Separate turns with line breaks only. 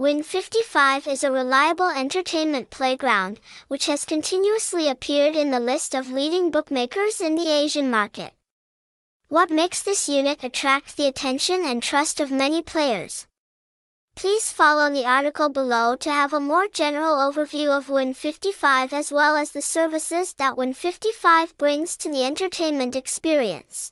Win55 is a reliable entertainment playground, which has continuously appeared in the list of leading bookmakers in the Asian market. What makes this unit attract the attention and trust of many players? Please follow the article below to have a more general overview of Win55 as well as the services that Win55 brings to the entertainment experience.